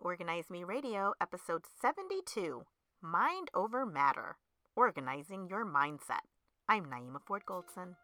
Organize Me Radio, episode 72 Mind Over Matter Organizing Your Mindset. I'm Naeemah Ford Goldson.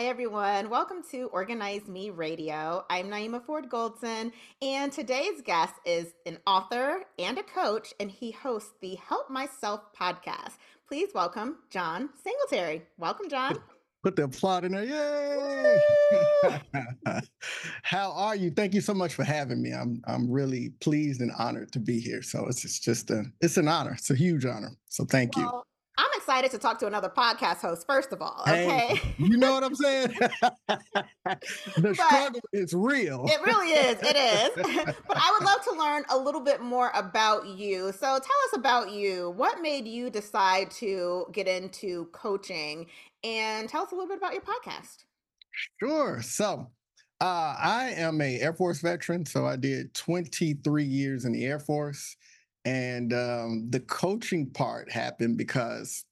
Hi, everyone. Welcome to Organize Me Radio. I'm Naeemah Ford Goldson, and today's guest is an author and a coach, and he hosts the Help Myself podcast. Please welcome Jon Singletary. Welcome, Jon. Put the applaud in there. Yay! How are you? Thank you so much for having me. I'm I'm really pleased and honored to be here. So it's, it's just a it's an honor. It's a huge honor. So thank well, you. Excited to talk to another podcast host, first of all. Okay. Hey, you know what I'm saying? the struggle is real. It really is. It is. but I would love to learn a little bit more about you. So tell us about you. What made you decide to get into coaching? And tell us a little bit about your podcast. Sure. So uh, I am a Air Force veteran. So I did 23 years in the Air Force. And um, the coaching part happened because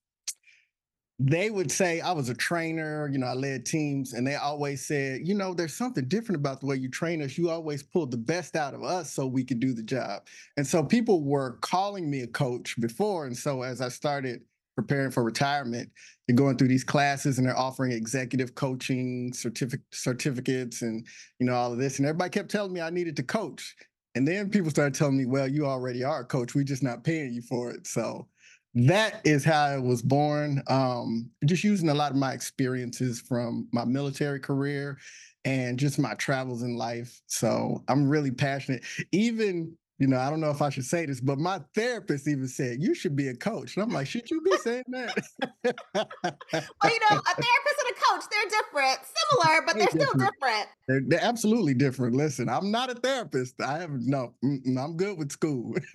they would say I was a trainer, you know, I led teams, and they always said, you know, there's something different about the way you train us. You always pulled the best out of us so we could do the job. And so people were calling me a coach before. And so as I started preparing for retirement, you're going through these classes and they're offering executive coaching certificate certificates and you know all of this. And everybody kept telling me I needed to coach. And then people started telling me, well, you already are a coach. We're just not paying you for it. So that is how I was born. Um, just using a lot of my experiences from my military career and just my travels in life. So I'm really passionate. Even you know, I don't know if I should say this, but my therapist even said you should be a coach. And I'm like, should you be saying that? well, you know, a therapist and a coach, they're different, similar, but they're, they're still different. different. They're, they're, absolutely different. Listen, I'm not a therapist. I have no, I'm good with school.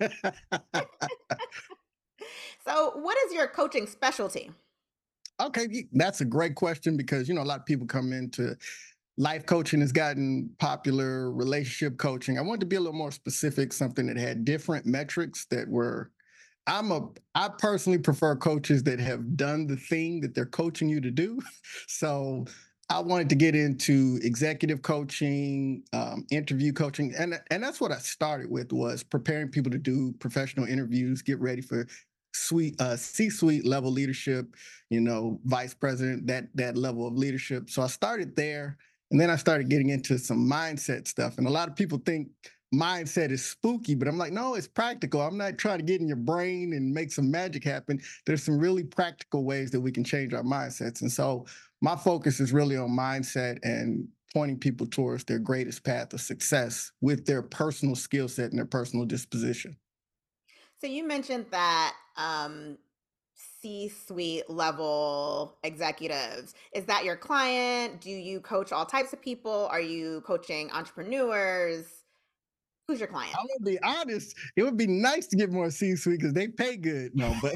so, what is your coaching specialty? Okay, that's a great question because, you know, a lot of people come into life coaching has gotten popular, relationship coaching. I wanted to be a little more specific, something that had different metrics that were I'm a I personally prefer coaches that have done the thing that they're coaching you to do. So I wanted to get into executive coaching, um, interview coaching, and and that's what I started with was preparing people to do professional interviews, get ready for sweet uh, C-suite level leadership, you know, vice president, that that level of leadership. So I started there and then I started getting into some mindset stuff. And a lot of people think mindset is spooky, but I'm like, no, it's practical. I'm not trying to get in your brain and make some magic happen. There's some really practical ways that we can change our mindsets. And so my focus is really on mindset and pointing people towards their greatest path of success with their personal skill set and their personal disposition. So you mentioned that um, C suite level executives. Is that your client? Do you coach all types of people? Are you coaching entrepreneurs? Who's your client? I'm gonna be honest. It would be nice to get more C suite because they pay good. No, but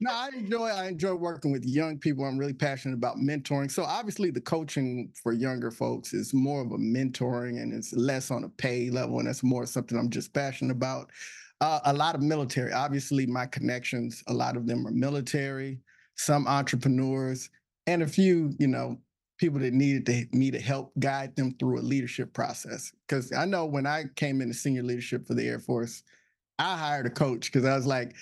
no, I enjoy I enjoy working with young people. I'm really passionate about mentoring. So obviously the coaching for younger folks is more of a mentoring and it's less on a pay level, and that's more something I'm just passionate about. Uh, a lot of military. Obviously, my connections, a lot of them are military, some entrepreneurs, and a few, you know, people that needed to, me to help guide them through a leadership process. Because I know when I came into senior leadership for the Air Force, I hired a coach because I was like,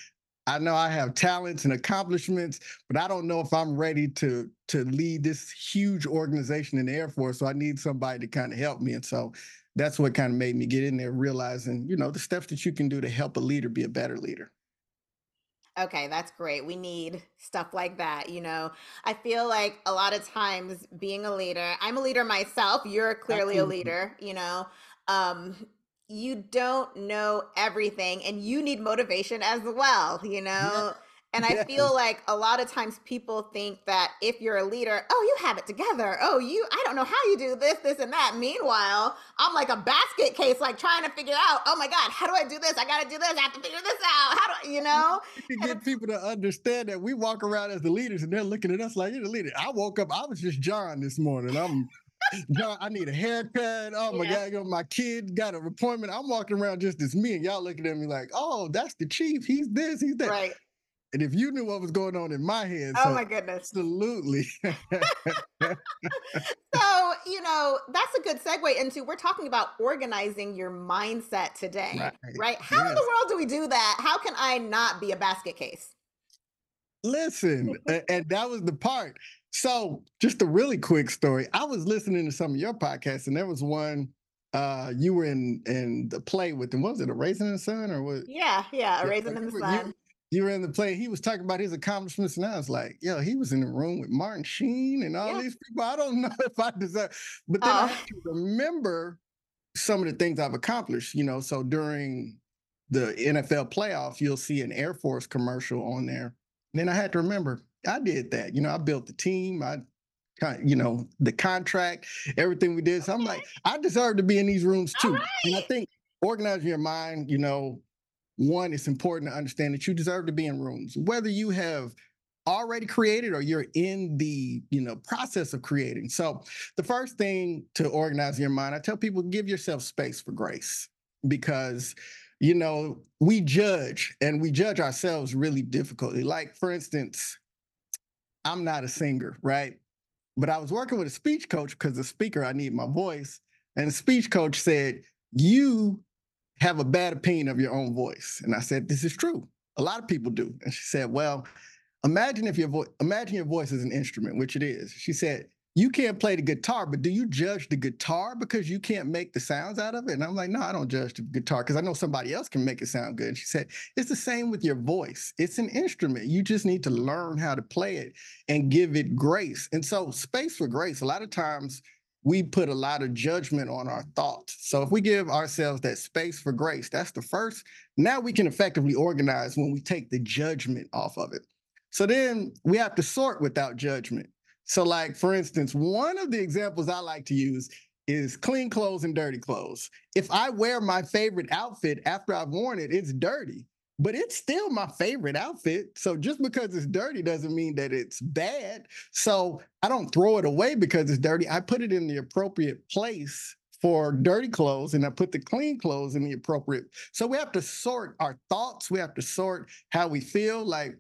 I know I have talents and accomplishments, but I don't know if I'm ready to to lead this huge organization in the Air Force. So I need somebody to kind of help me. And so that's what kind of made me get in there, realizing, you know, the stuff that you can do to help a leader be a better leader. Okay, that's great. We need stuff like that. You know, I feel like a lot of times being a leader, I'm a leader myself. You're clearly Absolutely. a leader, you know. Um, you don't know everything and you need motivation as well, you know. Yeah. And I feel like a lot of times people think that if you're a leader, oh, you have it together. Oh, you, I don't know how you do this, this, and that. Meanwhile, I'm like a basket case, like trying to figure out, oh my God, how do I do this? I got to do this. I have to figure this out. How do I, you know? To get people to understand that we walk around as the leaders and they're looking at us like, you're the leader. I woke up, I was just Jon this morning. I'm, Jon, I need a haircut. Oh my yeah. God, my kid got an appointment. I'm walking around just as me, and y'all looking at me like, oh, that's the chief. He's this, he's that. Right. And if you knew what was going on in my head, Oh so my goodness. absolutely. So, you know, that's a good segue into we're talking about organizing your mindset today, right? How in the world do we do that? How can I not be a basket case? Listen, and that was the part. So, just a really quick story. I was listening to some of your podcasts, and there was one uh you were in in the play with. What was it a raisin in the sun or what? Yeah, yeah, a Yeah, raisin in the were you sun. you were in the play. He was talking about his accomplishments, and I was like, yo, he was in the room with Martin Sheen and all Yeah. these people. I don't know if I deserve, but then I Oh, had to remember some of the things I've accomplished, you know. So during the NFL playoffs, you'll see an Air Force commercial on there. And then I had to remember I did that. You know, I built the team. I kind you know, the contract, everything we did. So I'm like, I deserve to be in these rooms too. And I think organizing your mind, you know, one, it's important to understand that you deserve to be in rooms, whether you have already created or you're in the you know process of creating so the first thing to organize your mind i tell people give yourself space for grace because you know we judge and we judge ourselves really difficultly like for instance i'm not a singer right? But i was working with a speech coach because the speaker i need my voice. And the speech coach said you have a bad opinion of your own voice. And i said this is true. A lot of people do. And she said well imagine if your voice imagine your voice is an instrument which it is. She said you can't play the guitar but do you judge the guitar because you can't make the sounds out of it? And i'm like no i don't judge the guitar because i know somebody else can make it sound good. And she said it's the same with your voice. It's an instrument. You just need to learn how to play it and give it grace. And so space for grace a lot of times we put a lot of judgment on our thoughts. So if we give ourselves that space for grace that's the first now we can effectively organize when we take the judgment off of it. So then we have to sort without judgment. So, like for instance, one of the examples I like to use is clean clothes and dirty clothes. If I wear my favorite outfit after I've worn it, it's dirty, but it's still my favorite outfit. So just because it's dirty doesn't mean that it's bad. So I don't throw it away because it's dirty. I put it in the appropriate place for dirty clothes and I put the clean clothes in the appropriate. So we have to sort our thoughts, we have to sort how we feel like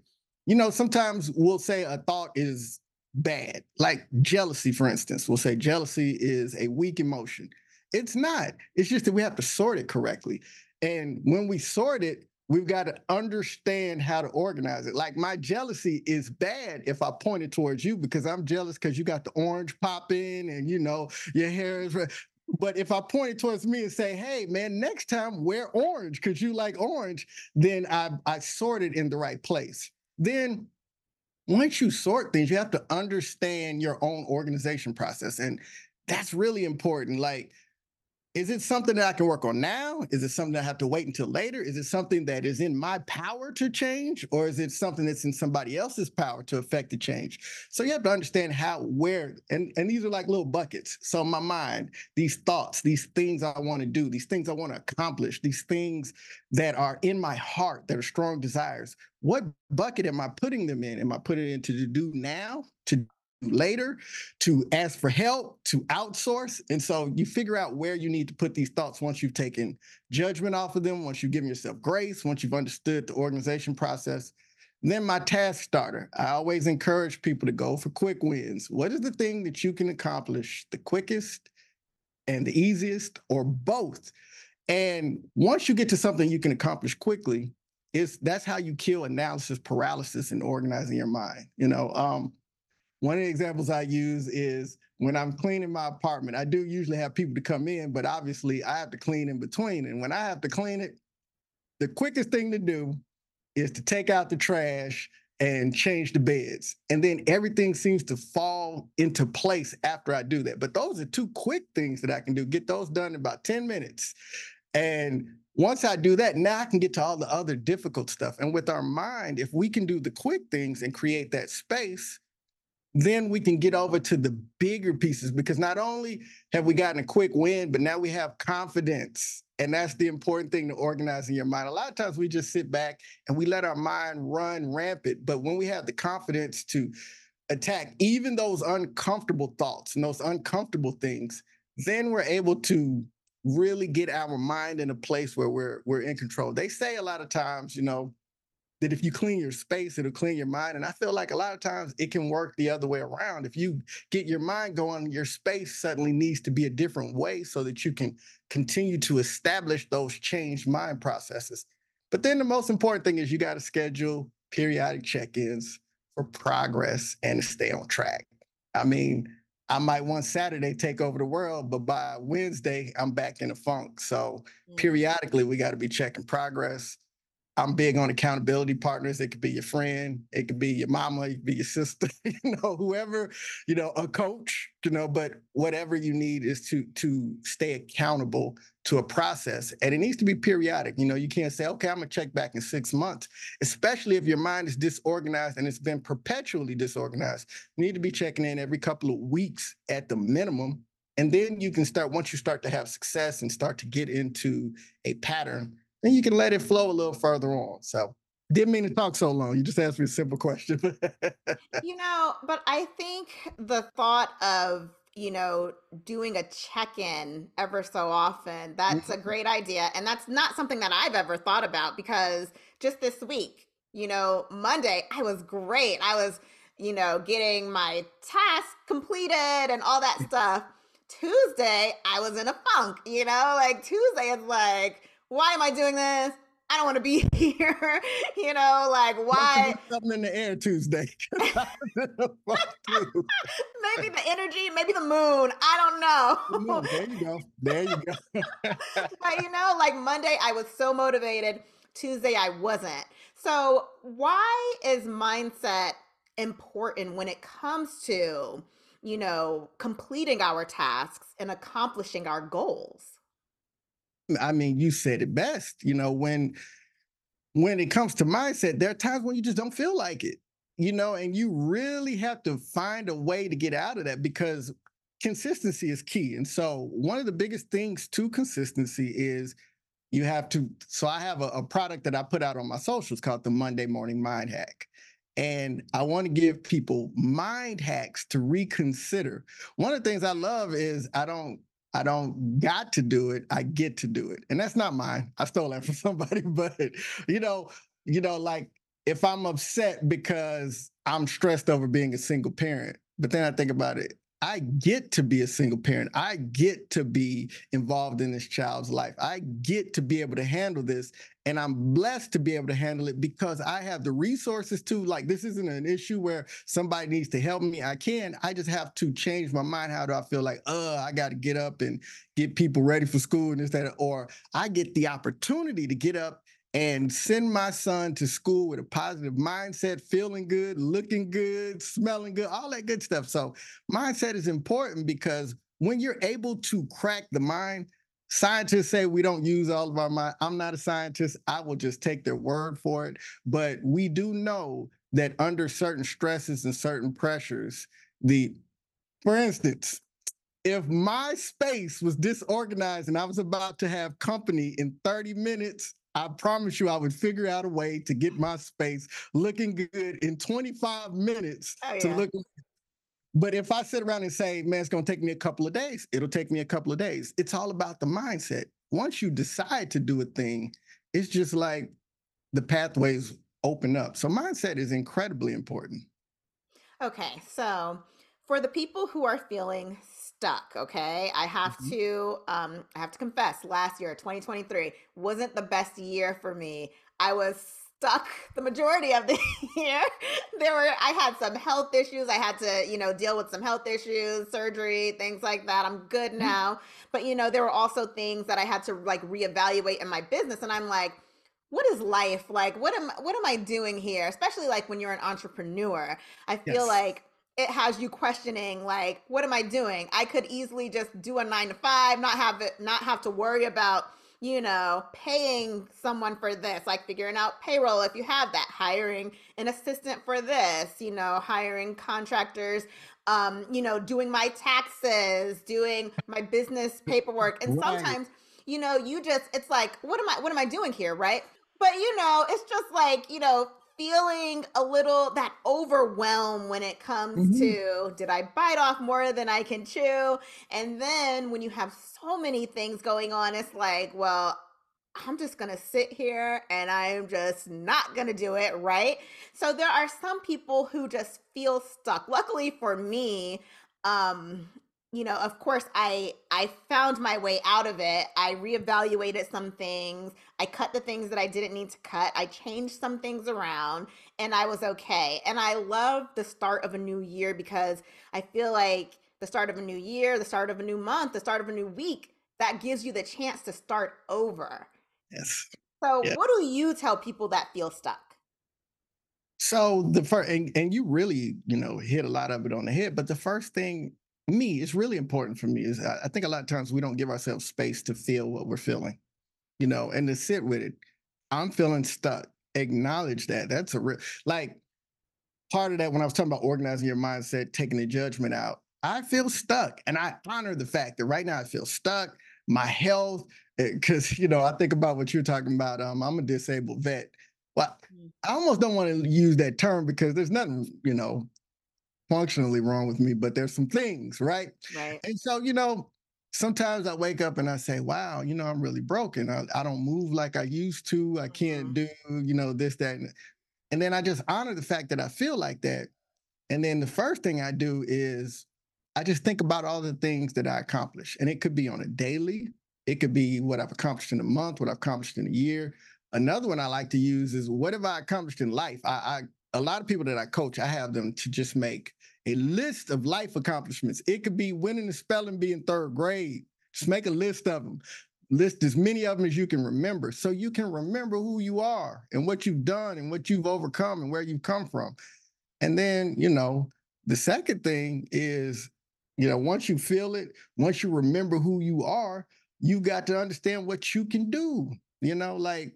you know, sometimes we'll say a thought is bad, like jealousy, for instance. We'll say jealousy is a weak emotion. It's not. It's just that we have to sort it correctly. And when we sort it, we've got to understand how to organize it. Like my jealousy is bad if I point it towards you because I'm jealous because you got the orange popping and you know your hair is red. But if I point it towards me and say, "Hey, man, next time wear orange because you like orange," then I I sort it in the right place then once you sort things, you have to understand your own organization process. And that's really important. Like, is it something that I can work on now? Is it something I have to wait until later? Is it something that is in my power to change? Or is it something that's in somebody else's power to affect the change? So you have to understand how, where, and, and these are like little buckets. So my mind, these thoughts, these things I want to do, these things I want to accomplish, these things that are in my heart that are strong desires. What bucket am I putting them in? Am I putting it into to do now, to later, to ask for help, to outsource? And so you figure out where you need to put these thoughts once you've taken judgment off of them, once you've given yourself grace, once you've understood the organization process. Then my task starter. I always encourage people to go for quick wins. What is the thing that you can accomplish the quickest and the easiest, or both? And once you get to something you can accomplish quickly, it's that's how you kill analysis paralysis and organizing your mind. You know, um, one of the examples I use is when I'm cleaning my apartment. I do usually have people to come in, but obviously I have to clean in between. And when I have to clean it, the quickest thing to do is to take out the trash and change the beds. And then everything seems to fall into place after I do that. But those are two quick things that I can do. Get those done in about 10 minutes. And once I do that, now I can get to all the other difficult stuff. And with our mind, if we can do the quick things and create that space, then we can get over to the bigger pieces because not only have we gotten a quick win, but now we have confidence. And that's the important thing to organizing your mind. A lot of times we just sit back and we let our mind run rampant. But when we have the confidence to attack even those uncomfortable thoughts and those uncomfortable things, then we're able to really get our mind in a place where we're we're in control. They say a lot of times, you know, that if you clean your space, it'll clean your mind. And I feel like a lot of times it can work the other way around. If you get your mind going, your space suddenly needs to be a different way so that you can continue to establish those changed mind processes. But then the most important thing is you got to schedule periodic check ins for progress and stay on track. I mean, I might one Saturday take over the world, but by Wednesday, I'm back in the funk. So mm. periodically, we got to be checking progress I'm big on accountability partners. It could be your friend, it could be your mama, it could be your sister, you know, whoever, you know, a coach, you know, but whatever you need is to to stay accountable to a process. And it needs to be periodic. You know, you can't say, okay, I'm gonna check back in six months, especially if your mind is disorganized and it's been perpetually disorganized. You need to be checking in every couple of weeks at the minimum. And then you can start, once you start to have success and start to get into a pattern, then you can let it flow a little further on. So didn't mean to talk so long. You just asked me a simple question. you know, but I think the thought of you know doing a check-in ever so often that's a mm-hmm. great idea and that's not something that i've ever thought about because just this week you know monday i was great i was you know getting my task completed and all that stuff tuesday i was in a funk you know like tuesday is like why am I doing this? I don't want to be here. you know, like why? Something in the air Tuesday. maybe the energy, maybe the moon. I don't know. there you go. There you go. but you know, like Monday, I was so motivated. Tuesday, I wasn't. So why is mindset important when it comes to, you know, completing our tasks and accomplishing our goals? I mean, you said it best. You know, when when it comes to mindset, there are times when you just don't feel like it. You know, and you really have to find a way to get out of that because consistency is key. And so, one of the biggest things to consistency is you have to. So, I have a, a product that I put out on my socials called the Monday Morning Mind Hack. And I want to give people mind hacks to reconsider. One of the things I love is I don't I don't got to do it. I get to do it. And that's not mine. I stole that from somebody, but you know, you know, like if I'm upset because I'm stressed over being a single parent, but then I think about it, I get to be a single parent. I get to be involved in this child's life. I get to be able to handle this. And I'm blessed to be able to handle it because I have the resources to. Like, this isn't an issue where somebody needs to help me. I can. I just have to change my mind. How do I feel like, uh, I got to get up and get people ready for school and this, that, or I get the opportunity to get up and send my son to school with a positive mindset, feeling good, looking good, smelling good, all that good stuff. So, mindset is important because when you're able to crack the mind, scientists say we don't use all of our mind. I'm not a scientist. I will just take their word for it. But we do know that under certain stresses and certain pressures, the, for instance, if my space was disorganized and I was about to have company in 30 minutes, I promise you, I would figure out a way to get my space looking good in 25 minutes oh, yeah. to look. But if I sit around and say, man, it's going to take me a couple of days, it'll take me a couple of days. It's all about the mindset. Once you decide to do a thing, it's just like the pathways open up. So, mindset is incredibly important. Okay. So, for the people who are feeling stuck okay i have mm-hmm. to um i have to confess last year 2023 wasn't the best year for me i was stuck the majority of the year there were i had some health issues i had to you know deal with some health issues surgery things like that i'm good mm-hmm. now mm-hmm. but you know there were also things that i had to like reevaluate in my business and i'm like what is life like what am what am i doing here especially like when you're an entrepreneur i feel yes. like it has you questioning like what am i doing? I could easily just do a nine to five not have it not have to worry about you know paying someone for this like figuring out payroll if you have that hiring an assistant for this you know hiring contractors um you know doing my taxes doing my business paperwork. And right. sometimes you know you just it's like what am i what am i doing here right? But you know it's just like you know feeling a little that overwhelm when it comes mm-hmm. to did I bite off more than I can chew? And then when you have so many things going on, it's like, well, I'm just going to sit here and I'm just not going to do it, right? So there are some people who just feel stuck. Luckily for me, um you know, of course I I found my way out of it. I reevaluated some things. I cut the things that I didn't need to cut. I changed some things around and I was okay. And I love the start of a new year because I feel like the start of a new year, the start of a new month, the start of a new week, that gives you the chance to start over. Yes. So, Yeah. what do you tell people that feel stuck? So the first, and, and you really, you know, hit a lot of it on the head. But the first thing, me, it's really important for me is I, think a lot of times we don't give ourselves space to feel what we're feeling, you know, and to sit with it. I'm feeling stuck. Acknowledge that. That's a real, like, part of that when I was talking about organizing your mindset, taking the judgment out. I feel stuck, and I honor the fact that right now I feel stuck. My health, because you know, I think about what you're talking about. Um, I'm a disabled vet. Well, Mm. I almost don't want to use that term because there's nothing, you know, functionally wrong with me, but there's some things, right? Right. And so, you know, sometimes I wake up and I say, wow, you know, I'm really broken. I, I don't move like I used to. I can't Mhm. do, you know, this, that. And, and then I just honor the fact that I feel like that. And then the first thing I do is I just think about all the things that I accomplish. And it could be on a daily, it could be what I've accomplished in a month, what I've accomplished in a year. Another one I like to use is what have I accomplished in life? I, I a lot of people that I coach, I have them to just make a list of life accomplishments. It could be winning the spelling bee in third grade. Just make a list of them. List as many of them as you can remember so you can remember who you are and what you've done and what you've overcome and where you've come from. And then, you know, the second thing is, you know, once you feel it, once you remember who you are, you've got to understand what you can do. You know, like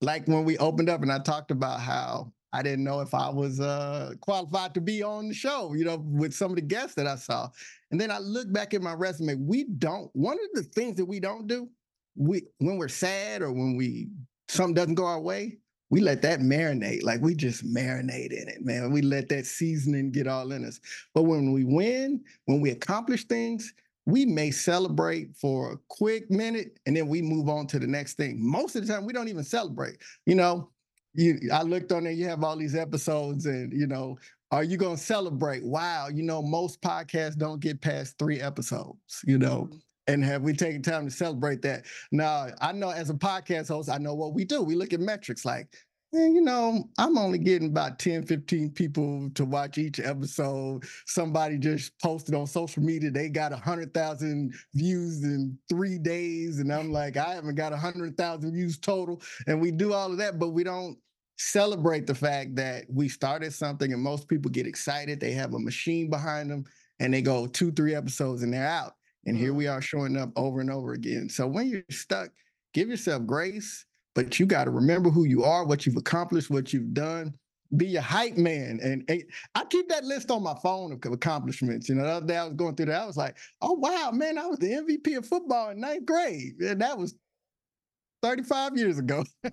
like when we opened up and I talked about how I didn't know if I was uh, qualified to be on the show, you know, with some of the guests that I saw. And then I look back at my resume. We don't, one of the things that we don't do, we when we're sad or when we something doesn't go our way, we let that marinate. Like we just marinate in it, man. We let that seasoning get all in us. But when we win, when we accomplish things, we may celebrate for a quick minute and then we move on to the next thing. Most of the time, we don't even celebrate. You know, you I looked on there, you have all these episodes, and you know, are you gonna celebrate? Wow, you know, most podcasts don't get past three episodes, you know. Mhm. And have we taken time to celebrate that? Now, I know as a podcast host, I know what we do. We look at metrics like, "Man, you know, I'm only getting about 10, 15 people to watch each episode. Somebody just posted on social media, they got 100,000 views in three days. And I'm like, I haven't got 100,000 views total. And we do all of that, but we don't celebrate the fact that we started something and most people get excited. They have a machine behind them and they go two, three episodes and they're out. And here Mhm. we are showing up over and over again. So when you're stuck, give yourself grace, but you got to remember who you are, what you've accomplished, what you've done. Be your hype man. And, and I keep that list on my phone of accomplishments. You know, the other day I was going through that. I was like, oh, wow, man, I was the MVP of football in ninth grade. And that was 35 years ago.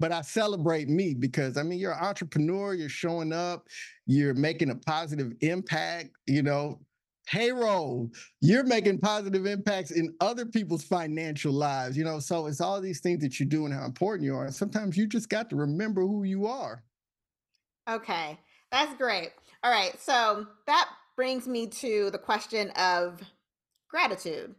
but I celebrate me because I mean, you're an entrepreneur, you're showing up, you're making a positive impact, you know. Payroll, you're making positive impacts in other people's financial lives, you know. So it's all these things that you do and how important you are. And sometimes you just got to remember who you are. Okay, that's great. All right, so that brings me to the question of gratitude.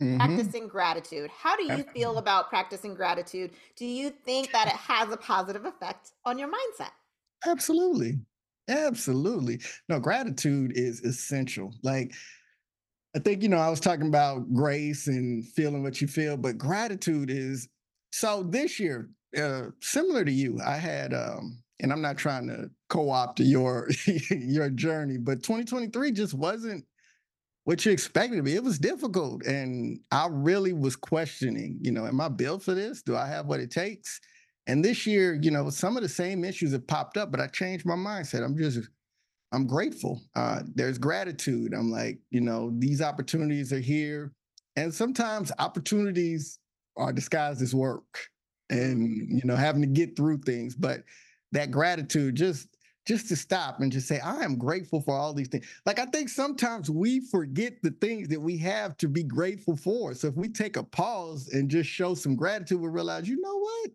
Mhm. Practicing gratitude. How do you feel about practicing gratitude? Do you think that it has a positive effect on your mindset? Absolutely. Absolutely. No, gratitude is essential. Like, I think, you know, I was talking about grace and feeling what you feel, but gratitude is so this year, uh, similar to you, I had um, and I'm not trying to co-opt your your journey, but 2023 just wasn't what you expected be. It was difficult. And I really was questioning, you know, am I built for this? Do I have what it takes? And this year, you know, some of the same issues have popped up, but I changed my mindset. I'm just I'm grateful. Uh, there's gratitude. I'm like, you know, these opportunities are here. And sometimes opportunities are disguised as work and, you know, having to get through things. But that gratitude, just just to stop and just say, I am grateful for all these things. Like, I think sometimes we forget the things that we have to be grateful for. So if we take a pause and just show some gratitude, we realize, you know what?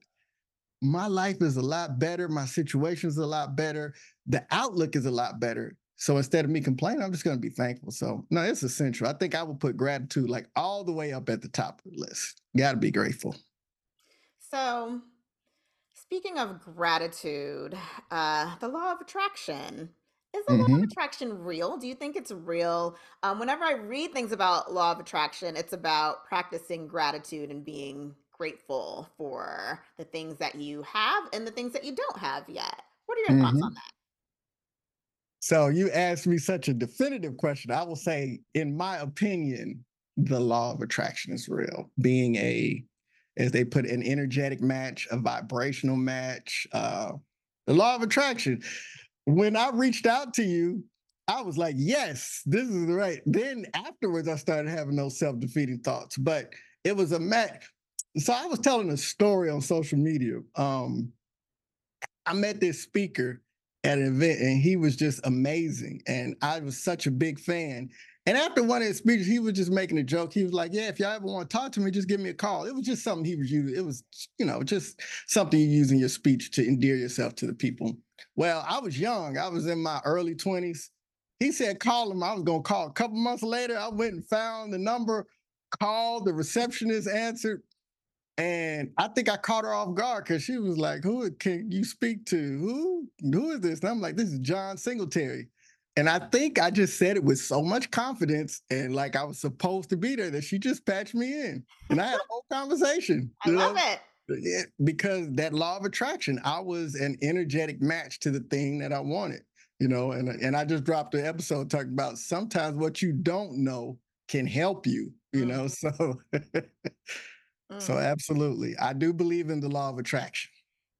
My life is a lot better. My situation is a lot better. The outlook is a lot better. So instead of me complaining, I'm just going to be thankful. So, no, it's essential. I think I would put gratitude like all the way up at the top of the list. Got to be grateful. So, speaking of gratitude, uh, the law of attraction. Is the law of hmm attraction real? Do you think it's real? Um, whenever I read things about law of attraction, it's about practicing gratitude and being grateful for the things that you have and the things that you don't have yet. What are your thoughts on hmm that? So you asked me such a definitive question. I will say, in my opinion, the law of attraction is real. Being a, as they put, an energetic match, a vibrational match. Uh, the law of attraction. When I reached out to you, I was like, yes, this is right. Then afterwards, I started having those self defeating thoughts. But it was a match. So I was telling a story on social media. Um, I met this speaker at an event and he was just amazing. And I was such a big fan. And after one of his speeches, he was just making a joke. He was like, Yeah, if y'all ever want to talk to me, just give me a call. It was just something he was using. It was, you know, just something you use in your speech to endear yourself to the people. Well, I was young. I was in my early 20s. He said, call him. I was going to call. A couple months later, I went and found the number, called, the receptionist answered. And I think I caught her off guard because she was like, Who can you speak to? Who who is this? And I'm like, This is Jon Singletary. And I think I just said it with so much confidence and like I was supposed to be there that she just patched me in. And I had a whole conversation, I love know, it. yeah, because that law of attraction, I was an energetic match to the thing that I wanted, you know, and and I just dropped an episode talking about sometimes what you don't know can help you, you Mm, know. So so mm. absolutely. I do believe in the law of attraction.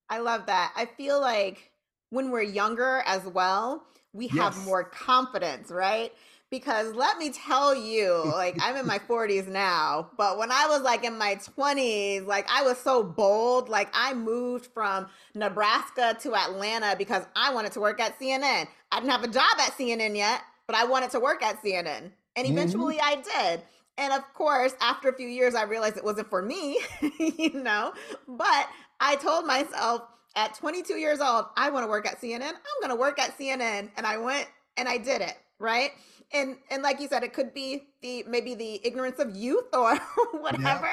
I love that. I feel like when we're younger as well, we have more confidence, right? Because let me tell you, like I'm in my 40s now, but when I was like in my 20s, like I was so bold. Like I moved from Nebraska to Atlanta because I wanted to work at CNN. I didn't have a job at CNN yet, but I wanted to work at CNN. And Mhm. eventually I did. And of course, after a few years, I realized it wasn't for me, you know, but I told myself at 22 years old, I want to work at CNN. I'm going to work at CNN, and I went and I did it, right? And and like you said, it could be the maybe the ignorance of youth or Yeah. whatever,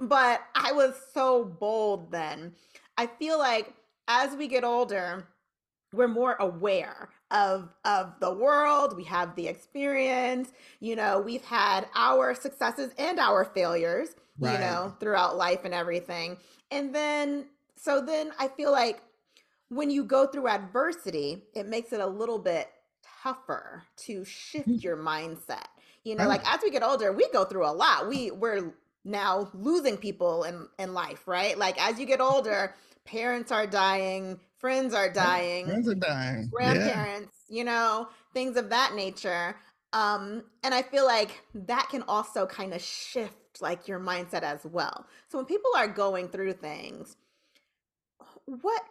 but I was so bold then. I feel like as we get older, we're more aware of of the world we have the experience you know we've had our successes and our failures you know throughout life and everything and then so then i feel like when you go through adversity it makes it a little bit tougher to shift Mm. your mindset you know like as we get older we go through a lot we we're now losing people in in life right like as you get older parents are dying friends are dying Friends are dying. Yeah. grandparents, you know, things of that nature. Um, and I feel like that can also kind of shift like your mindset as well. So when people are going through things, what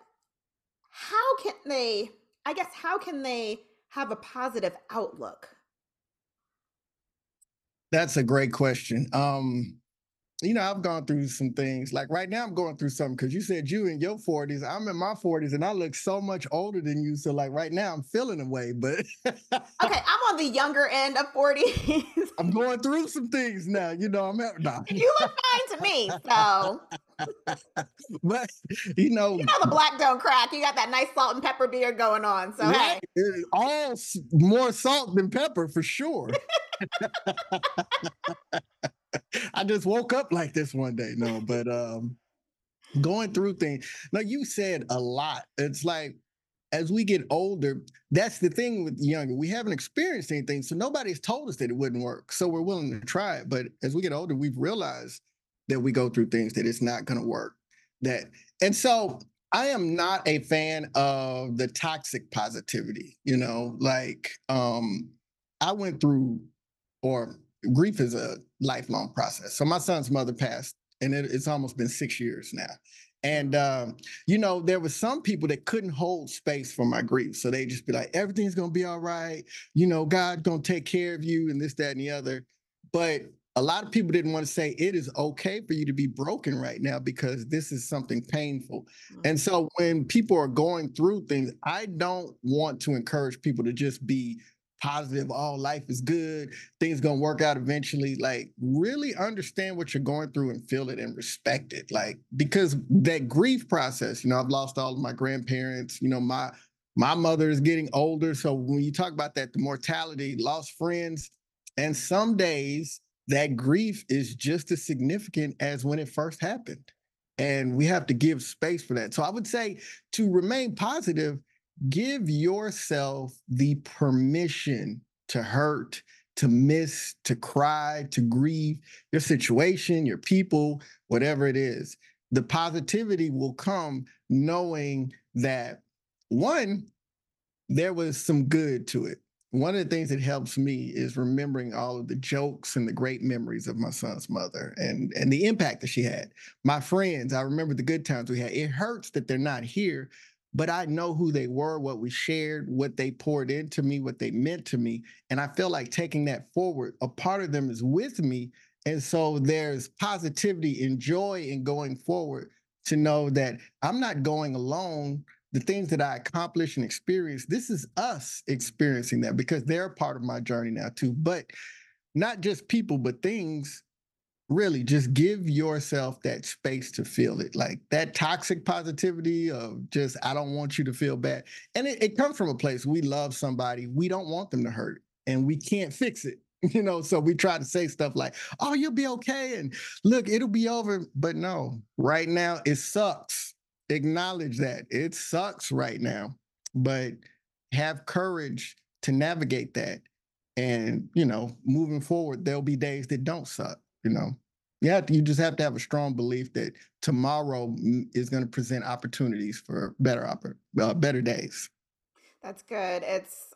how can they I guess how can they have a positive outlook? That's a great question. Um, you know, I've gone through some things. Like right now, I'm going through something because you said you in your 40s. I'm in my 40s and I look so much older than you. So, like right now, I'm feeling away, but Okay, I'm on the younger end of 40s. I'm going through some things now. You know, I'm at, nah. you look fine to me. So, but you know, you know, the black don't crack. You got that nice salt and pepper beard going on. So, right? hey, All more salt than pepper for sure. I just woke up like this one day. No, but um, going through things. Like you said a lot. It's like as we get older, that's the thing with younger. We haven't experienced anything, so nobody's told us that it wouldn't work. So we're willing to try it. But as we get older, we've realized that we go through things that it's not going to work. That and so I am not a fan of the toxic positivity. You know, like um, I went through, or grief is a lifelong process. So my son's mother passed, and it, it's almost been six years now. And um, you know, there were some people that couldn't hold space for my grief. So they just be like, everything's gonna be all right, you know, God's gonna take care of you, and this, that, and the other. But a lot of people didn't want to say it is okay for you to be broken right now because this is something painful. Mm-hmm. And so when people are going through things, I don't want to encourage people to just be positive, oh, life is good, things gonna work out eventually. Like, really understand what you're going through and feel it and respect it. Like, because that grief process, you know, I've lost all of my grandparents, you know, my my mother is getting older. So when you talk about that, the mortality, lost friends, and some days that grief is just as significant as when it first happened. And we have to give space for that. So I would say to remain positive, give yourself the permission to hurt, to miss, to cry, to grieve your situation, your people, whatever it is. The positivity will come knowing that one, there was some good to it one of the things that helps me is remembering all of the jokes and the great memories of my son's mother and and the impact that she had. My friends, I remember the good times we had. It hurts that they're not here, but I know who they were, what we shared, what they poured into me, what they meant to me, and I feel like taking that forward. A part of them is with me, and so there's positivity and joy in going forward to know that I'm not going alone the things that I accomplish and experience, this is us experiencing that because they're part of my journey now too. But not just people, but things. Really, just give yourself that space to feel it. Like that toxic positivity of just, I don't want you to feel bad. And it, it comes from a place we love somebody, we don't want them to hurt, and we can't fix it you know so we try to say stuff like oh you'll be okay and look it'll be over but no right now it sucks acknowledge that it sucks right now, but have courage to navigate that. And, you know, moving forward, there'll be days that don't suck, you know. You have to, you just have to have a strong belief that tomorrow is going to present opportunities for better oppor- uh, better days. That's good. It's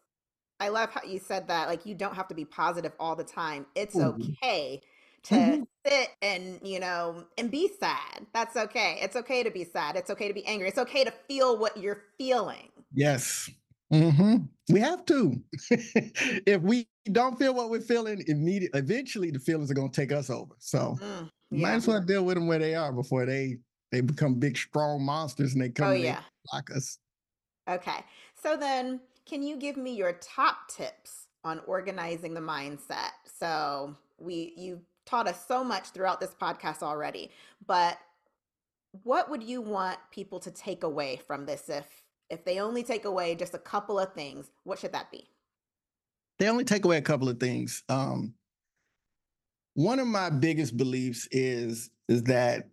I love how you said that. Like you don't have to be positive all the time. It's Mhm. okay to Mhm. sit and, you know, and be sad. That's okay. It's okay to be sad. It's okay to be angry. It's okay to feel what you're feeling. Yes. hmm We have to. if we don't feel what we're feeling, immediate, eventually the feelings are going to take us over. So Mm, might yeah. as well deal with them where they are before they they become big, strong monsters and they Oh come and they yeah. block us. Okay. So then, can you give me your top tips on organizing the mindset? So we you taught us so much throughout this podcast already, but what would you want people to take away from this if if they only take away just a couple of things, what should that be? They only take away a couple of things. Um, one of my biggest beliefs is is that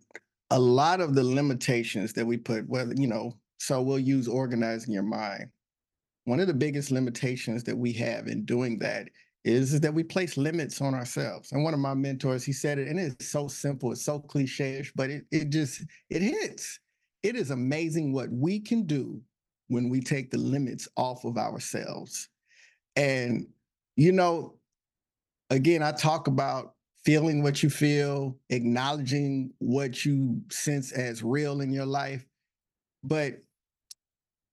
a lot of the limitations that we put, whether you know, so we'll use organizing your mind. One of the biggest limitations that we have in doing that is, is that we place limits on ourselves. And one of my mentors, he said it, and it's so simple, it's so cliche-ish, but it it just it hits. It is amazing what we can do when we take the limits off of ourselves. And you know, again, I talk about feeling what you feel, acknowledging what you sense as real in your life. But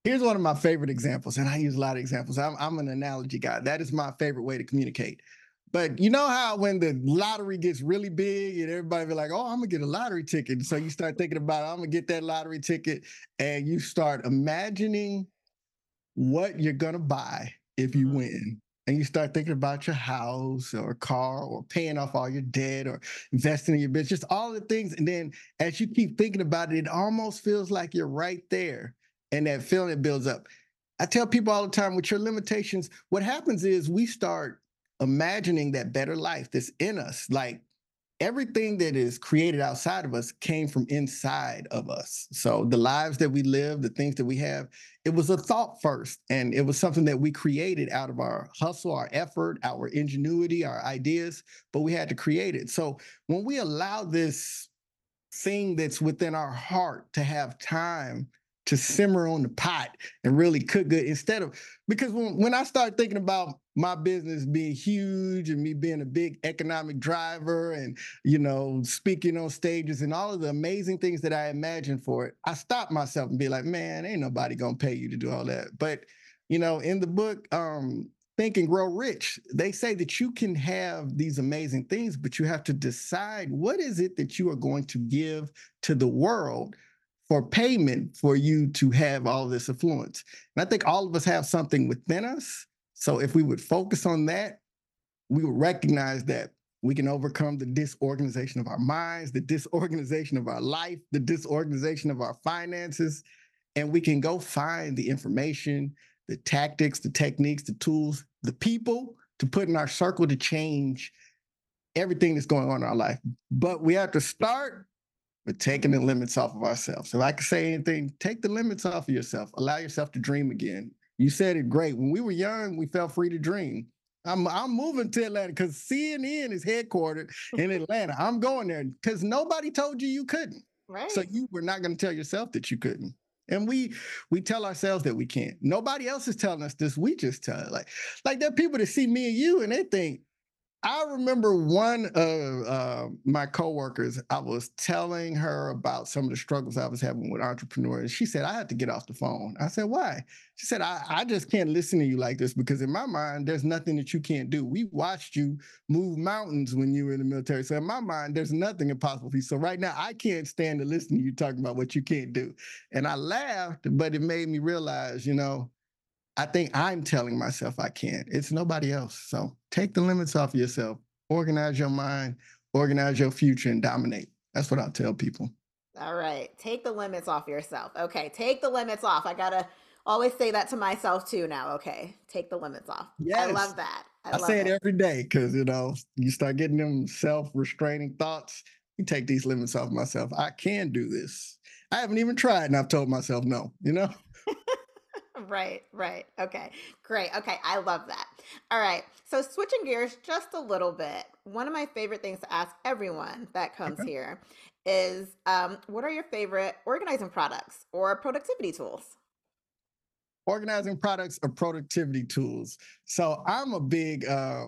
here's one of my favorite examples, and I use a lot of examples. I'm, I'm an analogy guy. That is my favorite way to communicate. But you know how when the lottery gets really big and everybody be like, "Oh, I'm gonna get a lottery ticket," so you start thinking about, "I'm gonna get that lottery ticket," and you start imagining what you're gonna buy if you Mhm. win. And you start thinking about your house or car or paying off all your debt or investing in your business, just all the things. And then as you keep thinking about it, it almost feels like you're right there. And that feeling it builds up. I tell people all the time with your limitations, what happens is we start imagining that better life that's in us. Like everything that is created outside of us came from inside of us. So the lives that we live, the things that we have, it was a thought first. And it was something that we created out of our hustle, our effort, our ingenuity, our ideas, but we had to create it. So when we allow this thing that's within our heart to have time to simmer on the pot and really cook good instead of because when, when I start thinking about my business being huge and me being a big economic driver and you know speaking on stages and all of the amazing things that I imagined for it, I stop myself and be like, man, ain't nobody gonna pay you to do all that. But you know, in the book, um, Think and Grow Rich, they say that you can have these amazing things, but you have to decide what is it that you are going to give to the world for payment for you to have all this affluence. And I think all of us have something within us. So if we would focus on that, we would recognize that we can overcome the disorganization of our minds, the disorganization of our life, the disorganization of our finances, and we can go find the information, the tactics, the techniques, the tools, the people to put in our circle to change everything that's going on in our life. But we have to start but taking the limits off of ourselves. If I could say anything, take the limits off of yourself. Allow yourself to dream again. You said it great. When we were young, we felt free to dream. I'm I'm moving to Atlanta because CNN is headquartered in Atlanta. I'm going there because nobody told you you couldn't. Right. So you were not going to tell yourself that you couldn't. And we we tell ourselves that we can't. Nobody else is telling us this. We just tell it. Like like there are people that see me and you and they think, I remember one of uh, my coworkers, I was telling her about some of the struggles I was having with entrepreneurs. She said, I had to get off the phone. I said, why? She said, I, I just can't listen to you like this because in my mind, there's nothing that you can't do. We watched you move mountains when you were in the military. So in my mind, there's nothing impossible for you. So right now, I can't stand to listen to you talking about what you can't do. And I laughed, but it made me realize, you know, I think I'm telling myself I can't. It's nobody else. So take the limits off of yourself, organize your mind, organize your future, and dominate. That's what I tell people. All right. Take the limits off yourself. Okay. Take the limits off. I got to always say that to myself too now. Okay. Take the limits off. Yes. I love that. I, I love say it, it every day because, you know, you start getting them self restraining thoughts. You take these limits off myself. I can do this. I haven't even tried and I've told myself no, you know? Right, right. Okay, great. Okay, I love that. All right, so switching gears just a little bit, one of my favorite things to ask everyone that comes here is um, what are your favorite organizing products or productivity tools? Organizing products or productivity tools. So I'm a big, uh,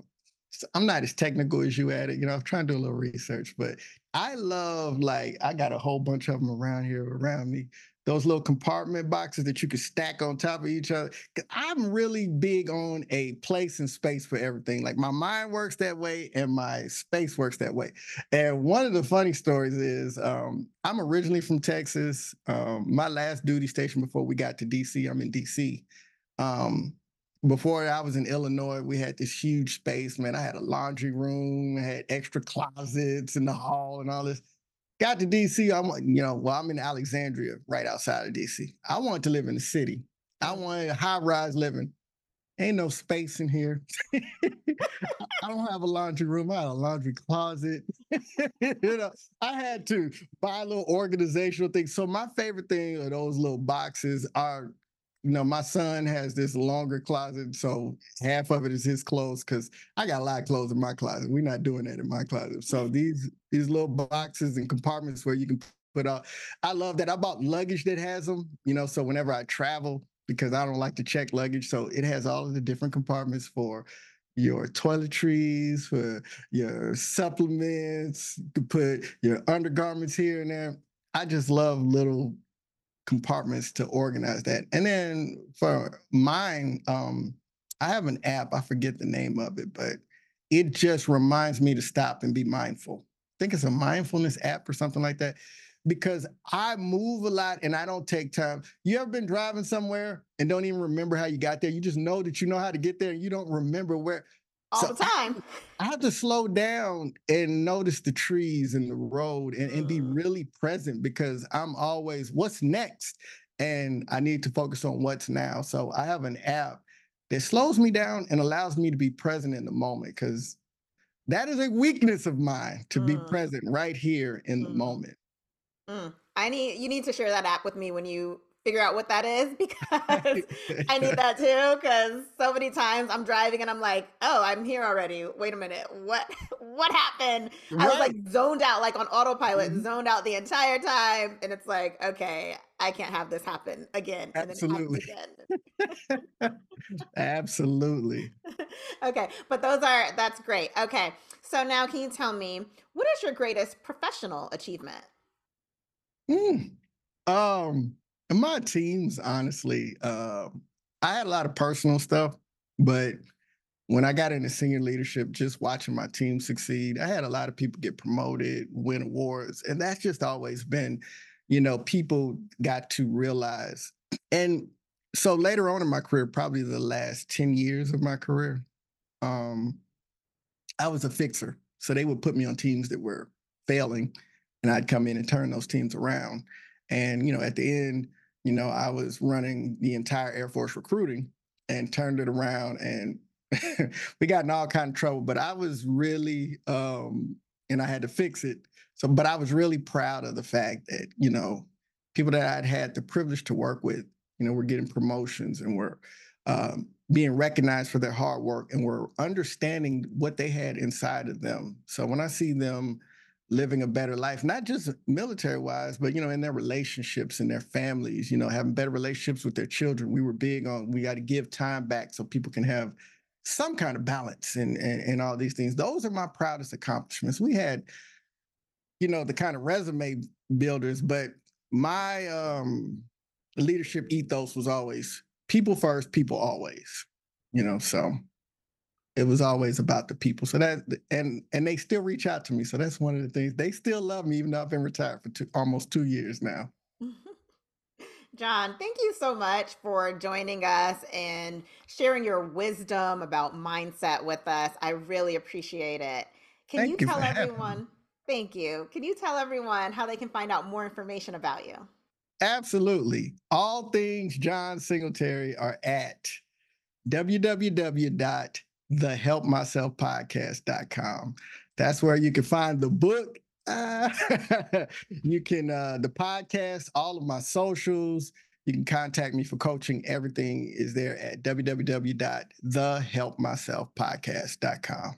I'm not as technical as you at it. You know, I'm trying to do a little research, but I love like I got a whole bunch of them around here around me those little compartment boxes that you can stack on top of each other. I'm really big on a place and space for everything. Like my mind works that way and my space works that way. And one of the funny stories is um, I'm originally from Texas. Um, my last duty station before we got to DC, I'm in DC. Um, before I was in Illinois, we had this huge space, man. I had a laundry room, I had extra closets in the hall and all this. Got to DC. I'm, you know, well, I'm in Alexandria, right outside of DC. I wanted to live in the city. I mm. wanted high rise living. Ain't no space in here. I don't have a laundry room. I had a laundry closet. you know, I had to buy a little organizational things. So my favorite thing are those little boxes are you know, my son has this longer closet, so half of it is his clothes because I got a lot of clothes in my closet. We're not doing that in my closet. So these these little boxes and compartments where you can put out. I love that. I bought luggage that has them, you know, so whenever I travel, because I don't like to check luggage, so it has all of the different compartments for your toiletries, for your supplements. You can put your undergarments here and there. I just love little compartments to organize that. And then for mine, um, I have an app, I forget the name of it, but it just reminds me to stop and be mindful. I think it's a mindfulness app or something like that. Because I move a lot and I don't take time. You ever been driving somewhere and don't even remember how you got there? You just know that you know how to get there and you don't remember where all so the time. I, I, have to slow down and notice the trees and the road and, and be mm. really present because I'm always what's next? And I need to focus on what's now. So I have an app that slows me down and allows me to be present in the moment because that is a weakness of mine to mm. be present right here in the mm. moment. Mm. I need you need to share that app with me when you figure out what that is because I need that too. Because so many times I'm driving and I'm like, oh, I'm here already. Wait a minute, what what happened? Right. I was like zoned out, like on autopilot, mm-hmm. zoned out the entire time, and it's like, okay, I can't have this happen again. Absolutely. Absolutely. okay. But those are, that's great. Okay. So now can you tell me, what is your greatest professional achievement? Mm. Um, my teams, honestly, uh, I had a lot of personal stuff, but when I got into senior leadership, just watching my team succeed, I had a lot of people get promoted, win awards, and that's just always been, you know, people got to realize. And so later on in my career, probably the last 10 years of my career, um, I was a fixer. So they would put me on teams that were failing, and I'd come in and turn those teams around. And, you know, at the end, you know, I was running the entire Air Force recruiting and turned it around and we got in all kind of trouble, but I was really um and I had to fix it. So but I was really proud of the fact that, you know, people that I'd had the privilege to work with, you know, were getting promotions and were um, being recognized for their hard work and were understanding what they had inside of them. So when I see them living a better life, not just military wise, but you know, in their relationships and their families, you know, having better relationships with their children. We were big on we got to give time back so people can have some kind of balance and, and and all these things. Those are my proudest accomplishments. We had, you know, the kind of resume builders, but my um leadership ethos was always people first, people always. You know, so it was always about the people. So that and and they still reach out to me. So that's one of the things. They still love me, even though I've been retired for two, almost two years now. Jon, thank you so much for joining us and sharing your wisdom about mindset with us. I really appreciate it. Can Thank you you tell for having me. everyone? Thank you. Can you tell everyone how they can find out more information about you? Absolutely. All things Jon Singletary are at www.thehelpmyselfpodcast.com. That's where you can find the book. You can uh the podcast, all of my socials. You can contact me for coaching. Everything is there at www.thehelpmyselfpodcast.com.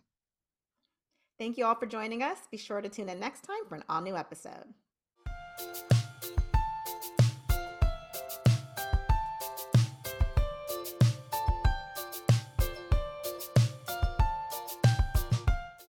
Thank you all for joining us. Be sure to tune in next time for an all new episode.